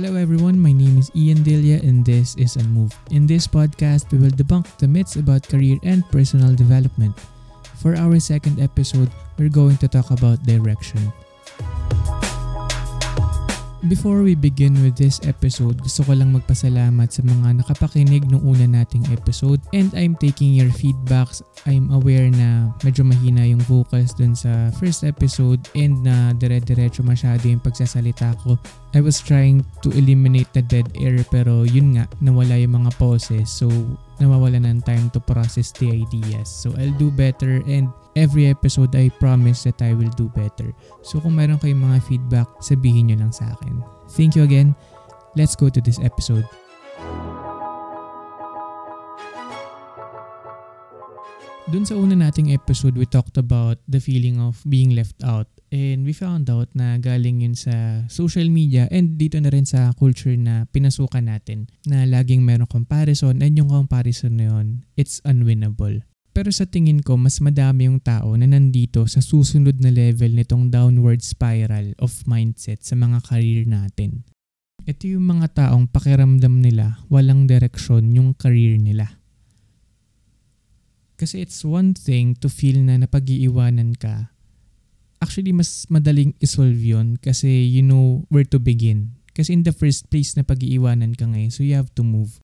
Hello everyone, my name is Ian Delia and this is Unmoved. In this podcast, we will debunk the myths about career and personal development. For our second episode, we're going to talk about direction. Before we begin with this episode, gusto ko lang magpasalamat sa mga nakapakinig nung una nating episode and I'm taking your feedbacks. I'm aware na medyo mahina yung focus dun sa first episode and na dire-diretso masyado yung pagsasalita ko. I was trying to eliminate the dead air pero yun nga, nawala yung mga pauses so nawawala ng time to process the ideas. So I'll do better and every episode I promise that I will do better. So kung meron kayong mga feedback, sabihin nyo lang sa akin. Thank you again. Let's go to this episode. Dun sa una nating episode, we talked about the feeling of being left out. And we found out na galing yun sa social media and dito na rin sa culture na pinasukan natin na laging meron comparison and yung comparison na yun, it's unwinnable. Pero sa tingin ko, mas madami yung tao na nandito sa susunod na level nitong downward spiral of mindset sa mga career natin. Ito yung mga taong pakiramdam nila walang direksyon yung career nila. Kasi it's one thing to feel na napag-iiwanan ka actually mas madaling isolve yun kasi you know where to begin. Kasi in the first place na pag-iiwanan ka ngayon, so you have to move.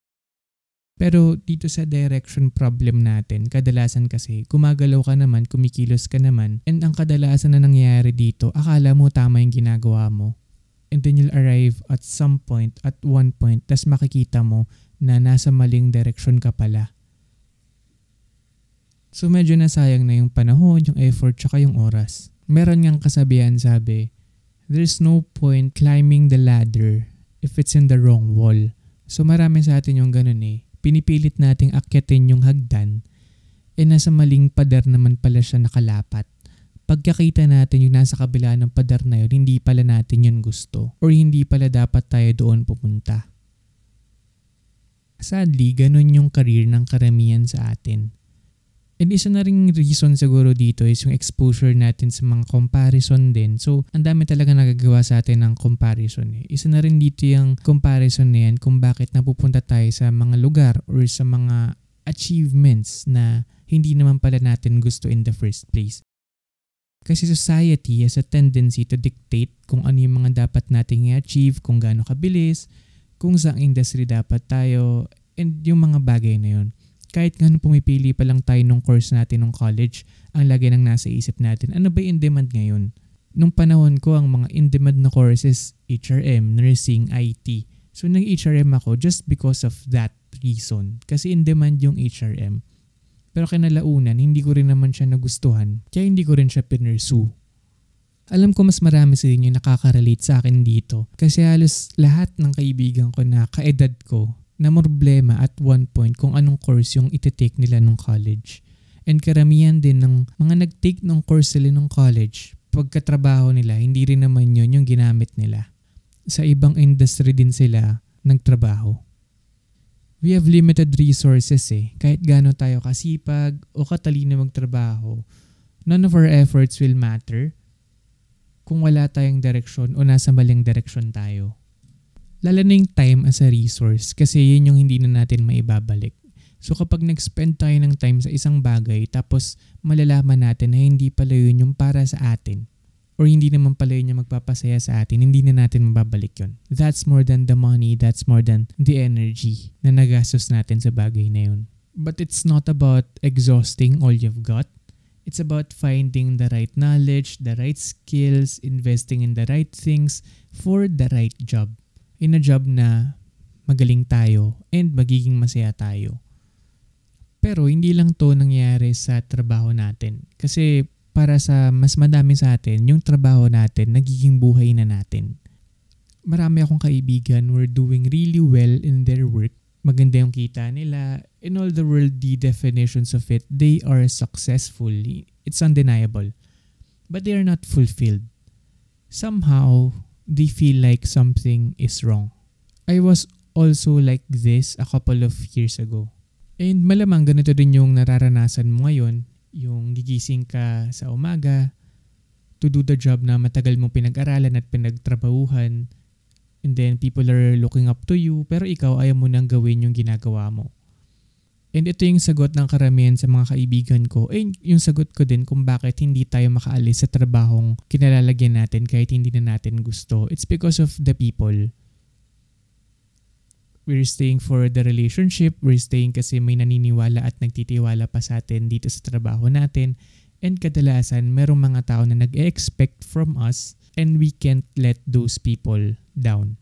Pero dito sa direction problem natin, kadalasan kasi gumagalaw ka naman, kumikilos ka naman, and ang kadalasan na nangyayari dito, akala mo tama yung ginagawa mo. And then you'll arrive at some point, at one point, tas makikita mo na nasa maling direction ka pala. So medyo nasayang na yung panahon, yung effort, tsaka yung oras meron ngang kasabihan sabi, there's no point climbing the ladder if it's in the wrong wall. So marami sa atin yung ganun eh. Pinipilit nating akyatin yung hagdan eh nasa maling pader naman pala siya nakalapat. Pagkakita natin yung nasa kabila ng pader na yun, hindi pala natin yun gusto or hindi pala dapat tayo doon pupunta. Sadly, ganun yung career ng karamihan sa atin. And isa na ring reason siguro dito is yung exposure natin sa mga comparison din. So, ang dami talaga nagagawa sa atin ng comparison. Eh. Isa na rin dito yung comparison na yan kung bakit napupunta tayo sa mga lugar or sa mga achievements na hindi naman pala natin gusto in the first place. Kasi society has a tendency to dictate kung ano yung mga dapat nating i-achieve, kung gaano kabilis, kung saang industry dapat tayo, and yung mga bagay na yun kahit nga nung pumipili pa lang tayo nung course natin nung college, ang lagi nang nasa isip natin, ano ba in demand ngayon? Nung panahon ko, ang mga in-demand na courses, HRM, nursing, IT. So nag-HRM ako just because of that reason. Kasi in-demand yung HRM. Pero kinalaunan, hindi ko rin naman siya nagustuhan. Kaya hindi ko rin siya pinursue. Alam ko mas marami sa inyo nakaka-relate sa akin dito. Kasi halos lahat ng kaibigan ko na kaedad ko na problema at one point kung anong course yung iti-take nila nung college. And karamihan din ng mga nag-take ng course sila nung college, pagkatrabaho nila, hindi rin naman yun yung ginamit nila. Sa ibang industry din sila nagtrabaho. We have limited resources eh. Kahit gaano tayo kasipag o katalino magtrabaho, none of our efforts will matter kung wala tayong direksyon o nasa maling direksyon tayo. Lalo na yung time as a resource kasi yun yung hindi na natin maibabalik. So kapag nag-spend tayo ng time sa isang bagay tapos malalaman natin na hindi pala yun yung para sa atin or hindi naman pala yun yung magpapasaya sa atin, hindi na natin mababalik yun. That's more than the money, that's more than the energy na nagastos natin sa bagay na yun. But it's not about exhausting all you've got. It's about finding the right knowledge, the right skills, investing in the right things for the right job in a job na magaling tayo and magiging masaya tayo. Pero hindi lang to nangyayari sa trabaho natin. Kasi para sa mas madami sa atin, yung trabaho natin, nagiging buhay na natin. Marami akong kaibigan who are doing really well in their work. Maganda yung kita nila. In all the worldly definitions of it, they are successful. It's undeniable. But they are not fulfilled. Somehow, they feel like something is wrong. I was also like this a couple of years ago. And malamang ganito din yung nararanasan mo ngayon, yung gigising ka sa umaga, to do the job na matagal mong pinag-aralan at pinagtrabahuhan, and then people are looking up to you pero ikaw ayaw mo nang gawin yung ginagawa mo. And ito yung sagot ng karamihan sa mga kaibigan ko. Eh, yung sagot ko din kung bakit hindi tayo makaalis sa trabahong kinalalagyan natin kahit hindi na natin gusto. It's because of the people. We're staying for the relationship. We're staying kasi may naniniwala at nagtitiwala pa sa atin dito sa trabaho natin. And kadalasan, merong mga tao na nag-expect from us and we can't let those people down.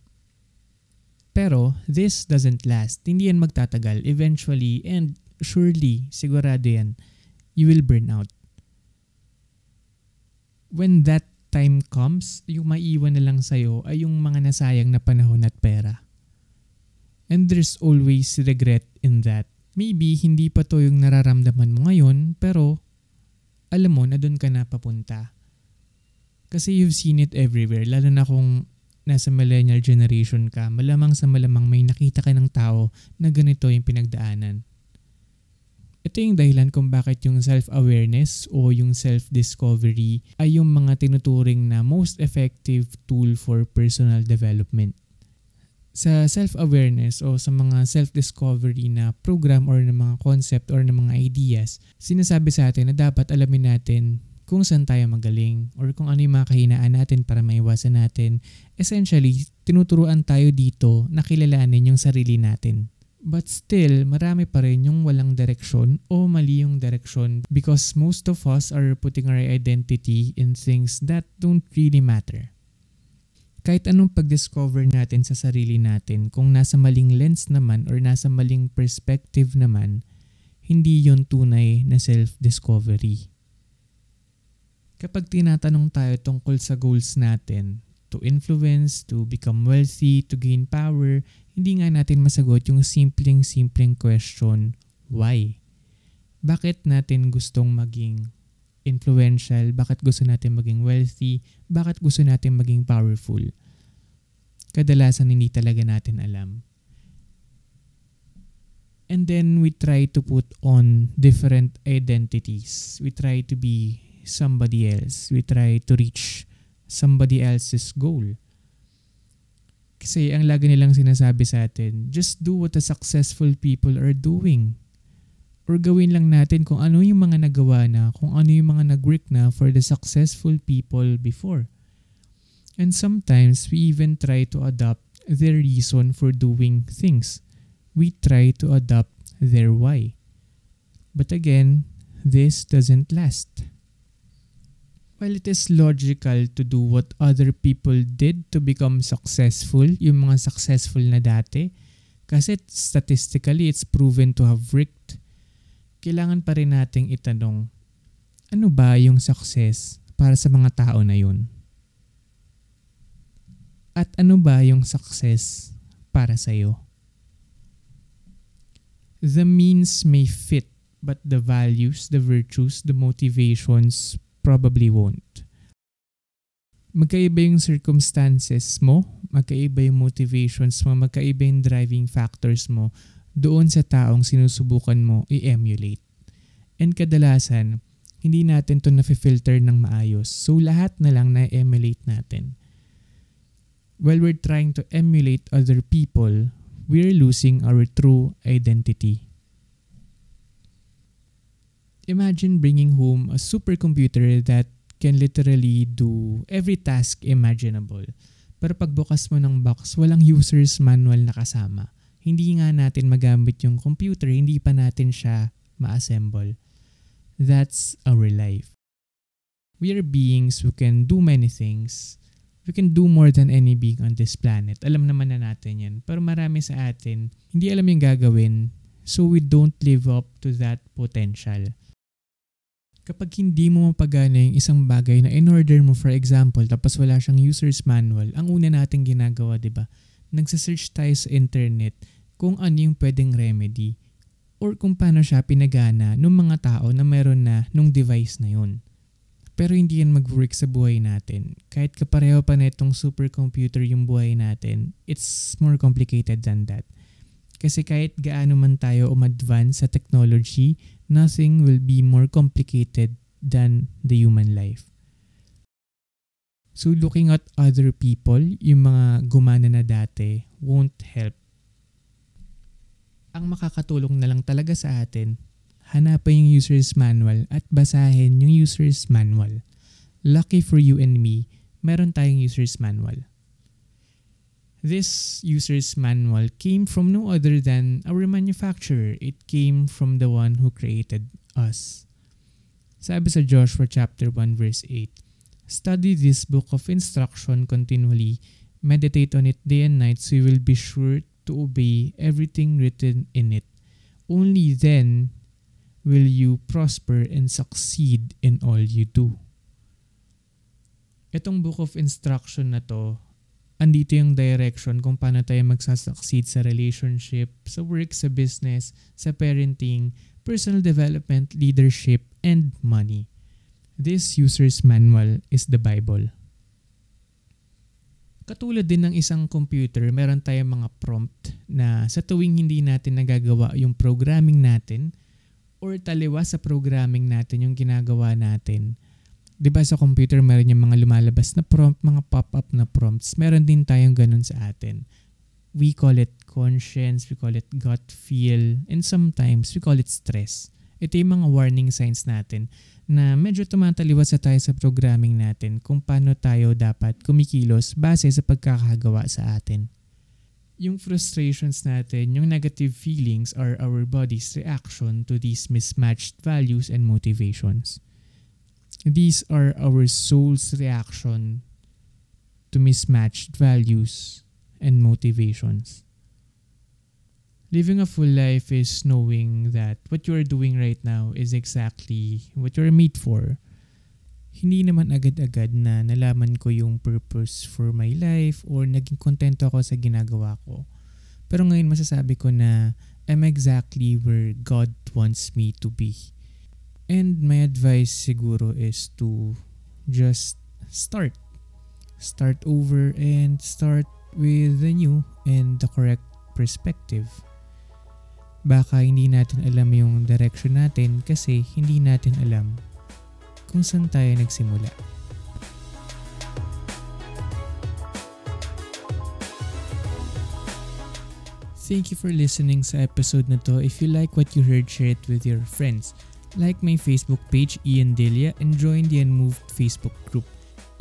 Pero this doesn't last. Hindi yan magtatagal. Eventually and surely, sigurado yan, you will burn out. When that time comes, yung maiiwan na lang sa'yo ay yung mga nasayang na panahon at pera. And there's always regret in that. Maybe hindi pa to yung nararamdaman mo ngayon, pero alam mo na doon ka na papunta. Kasi you've seen it everywhere, lalo na kung nasa millennial generation ka, malamang sa malamang may nakita ka ng tao na ganito yung pinagdaanan. Ito yung dahilan kung bakit yung self-awareness o yung self-discovery ay yung mga tinuturing na most effective tool for personal development. Sa self-awareness o sa mga self-discovery na program or na mga concept or na mga ideas, sinasabi sa atin na dapat alamin natin kung saan tayo magaling or kung ano yung mga kahinaan natin para maiwasan natin. Essentially, tinuturuan tayo dito na kilalanin yung sarili natin. But still, marami pa rin yung walang direksyon o mali yung direksyon because most of us are putting our identity in things that don't really matter. Kahit anong pag-discover natin sa sarili natin, kung nasa maling lens naman or nasa maling perspective naman, hindi yon tunay na self-discovery kapag tinatanong tayo tungkol sa goals natin, to influence, to become wealthy, to gain power, hindi nga natin masagot yung simpleng-simpleng question, why? Bakit natin gustong maging influential? Bakit gusto natin maging wealthy? Bakit gusto natin maging powerful? Kadalasan hindi talaga natin alam. And then we try to put on different identities. We try to be somebody else. We try to reach somebody else's goal. Kasi ang lagi nilang sinasabi sa atin, just do what the successful people are doing. Or gawin lang natin kung ano yung mga nagawa na, kung ano yung mga nag-work na for the successful people before. And sometimes we even try to adopt their reason for doing things. We try to adopt their why. But again, this doesn't last. While it is logical to do what other people did to become successful, yung mga successful na dati, kasi statistically it's proven to have worked, kailangan pa rin nating itanong, ano ba yung success para sa mga tao na yun? At ano ba yung success para sa iyo? The means may fit, but the values, the virtues, the motivations probably won't. Magkaiba yung circumstances mo, magkaiba yung motivations mo, magkaiba yung driving factors mo doon sa taong sinusubukan mo i-emulate. And kadalasan, hindi natin to na-filter ng maayos. So lahat na lang na-emulate natin. While we're trying to emulate other people, we're losing our true identity. Imagine bringing home a supercomputer that can literally do every task imaginable. Pero pagbukas mo ng box, walang user's manual na kasama. Hindi nga natin magamit yung computer, hindi pa natin siya ma-assemble. That's our life. We are beings who can do many things. We can do more than any being on this planet. Alam naman na natin yan. Pero marami sa atin, hindi alam yung gagawin, so we don't live up to that potential kapag hindi mo mapagana yung isang bagay na in-order mo for example tapos wala siyang user's manual, ang una nating ginagawa, 'di ba? Nagsa-search tayo sa internet kung ano yung pwedeng remedy or kung paano siya pinagana ng mga tao na meron na nung device na yun. Pero hindi yan mag-work sa buhay natin. Kahit kapareho pa na itong supercomputer yung buhay natin, it's more complicated than that. Kasi kahit gaano man tayo umadvance sa technology, nothing will be more complicated than the human life. So looking at other people, yung mga gumana na dati, won't help. Ang makakatulong na lang talaga sa atin, hanapin yung user's manual at basahin yung user's manual. Lucky for you and me, meron tayong user's manual. This user's manual came from no other than our manufacturer. It came from the one who created us. Sabi sa Joshua chapter 1 verse 8, Study this book of instruction continually, meditate on it day and night so you will be sure to obey everything written in it. Only then will you prosper and succeed in all you do. Itong book of instruction na to, andito yung direction kung paano tayo magsasucceed sa relationship, sa work, sa business, sa parenting, personal development, leadership, and money. This user's manual is the Bible. Katulad din ng isang computer, meron tayong mga prompt na sa tuwing hindi natin nagagawa yung programming natin or taliwa sa programming natin yung ginagawa natin. 'Di ba sa computer meron yung mga lumalabas na prompt, mga pop-up na prompts. Meron din tayong ganun sa atin. We call it conscience, we call it gut feel, and sometimes we call it stress. Ito yung mga warning signs natin na medyo tumataliwas sa tayo sa programming natin kung paano tayo dapat kumikilos base sa pagkakagawa sa atin. Yung frustrations natin, yung negative feelings are our body's reaction to these mismatched values and motivations. These are our soul's reaction to mismatched values and motivations. Living a full life is knowing that what you are doing right now is exactly what you're made for. Hindi naman agad-agad na nalaman ko yung purpose for my life or naging kontento ako sa ginagawa ko. Pero ngayon masasabi ko na I'm exactly where God wants me to be. And my advice siguro is to just start. Start over and start with the new and the correct perspective baka hindi natin alam yung direction natin kasi hindi natin alam kung saan tayo nagsimula. Thank you for listening sa episode na to. If you like what you heard, share it with your friends. Like my Facebook page, Ian Delia, and join the Unmoved Facebook group.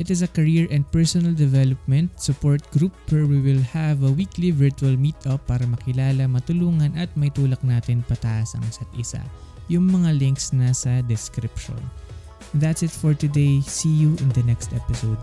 It is a career and personal development support group where we will have a weekly virtual meetup para makilala, matulungan at may tulak natin pataas ang isa't isa. Yung mga links nasa description. That's it for today. See you in the next episode.